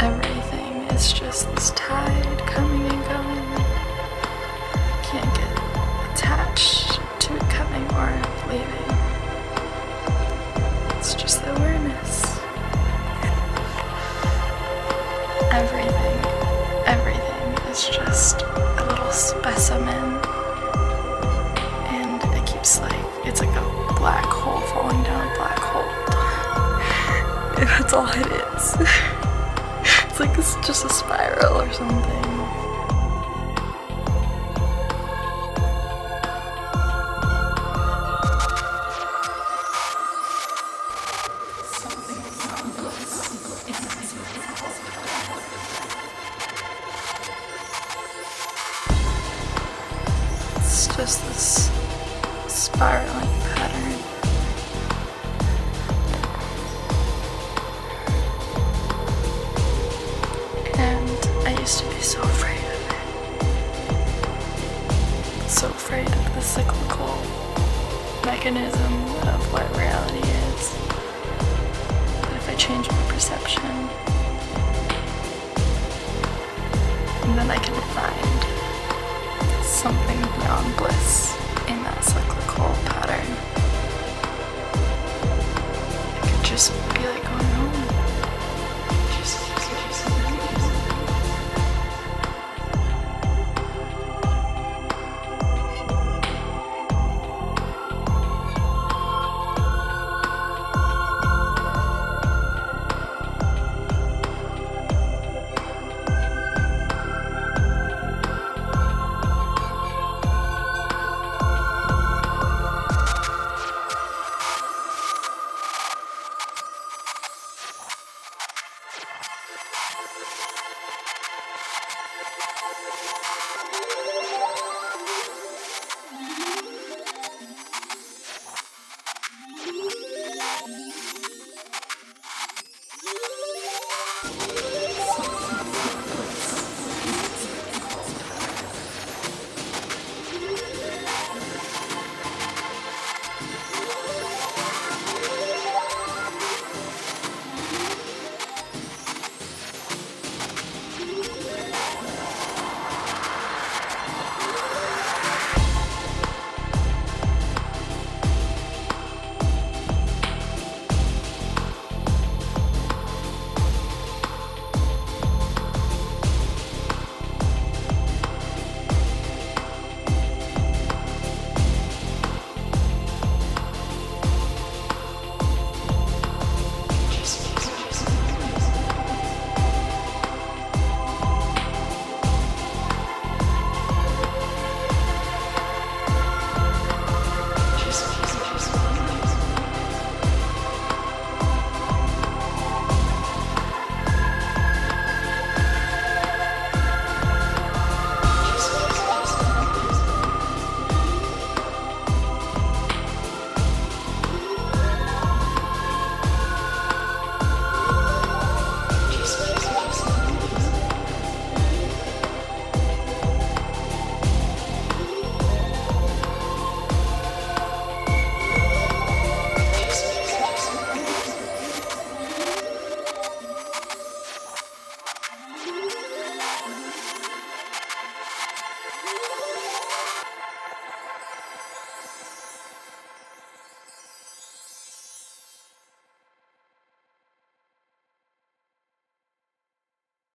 Everything is just this tide coming and going. Can't get attached to it coming or leaving. It's just the awareness. Everything, everything is just a little specimen. That's all it is. it's like it's just a spiral or something. It's just this spiraling pattern. So afraid of the cyclical mechanism of what reality is. But if I change my perception, then I can find something beyond